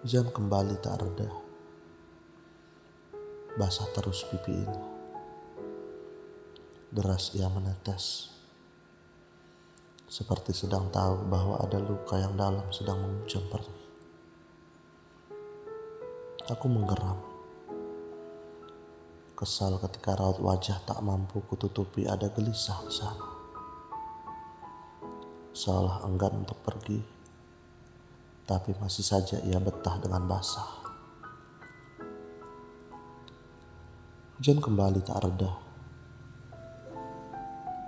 Hujan kembali tak reda. Basah terus pipi ini. Deras ia menetes. Seperti sedang tahu bahwa ada luka yang dalam sedang mengucap perih. Aku menggeram. Kesal ketika raut wajah tak mampu kututupi ada gelisah di sana. Seolah enggan untuk pergi, tapi masih saja ia betah dengan basah. Hujan kembali tak reda.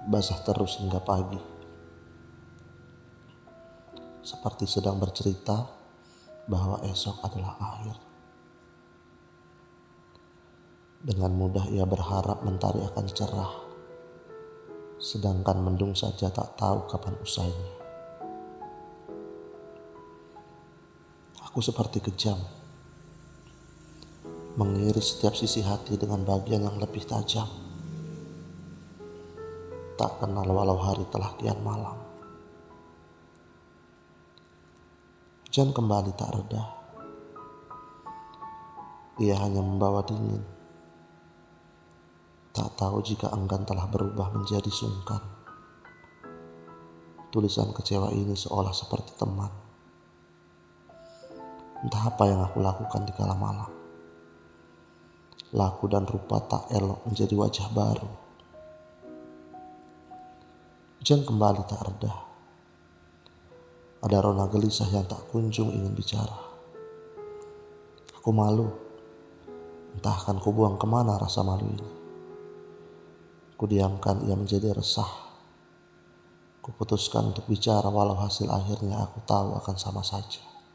Basah terus hingga pagi. Seperti sedang bercerita bahwa esok adalah akhir. Dengan mudah ia berharap mentari akan cerah, sedangkan mendung saja tak tahu kapan usainya. Aku seperti kejam, mengiris setiap sisi hati dengan bagian yang lebih tajam. Tak kenal walau hari telah kian malam. Hujan kembali tak reda. Ia hanya membawa dingin Tak tahu jika enggan telah berubah menjadi sungkan. Tulisan kecewa ini seolah seperti teman. Entah apa yang aku lakukan di kala malam. Laku dan rupa tak elok menjadi wajah baru. Hujan kembali tak reda. Ada rona gelisah yang tak kunjung ingin bicara. Aku malu. Entah akan kubuang ke mana rasa malu ini. Kudiamkan ia menjadi resah. Kuputuskan untuk bicara walau hasil akhirnya aku tahu akan sama saja.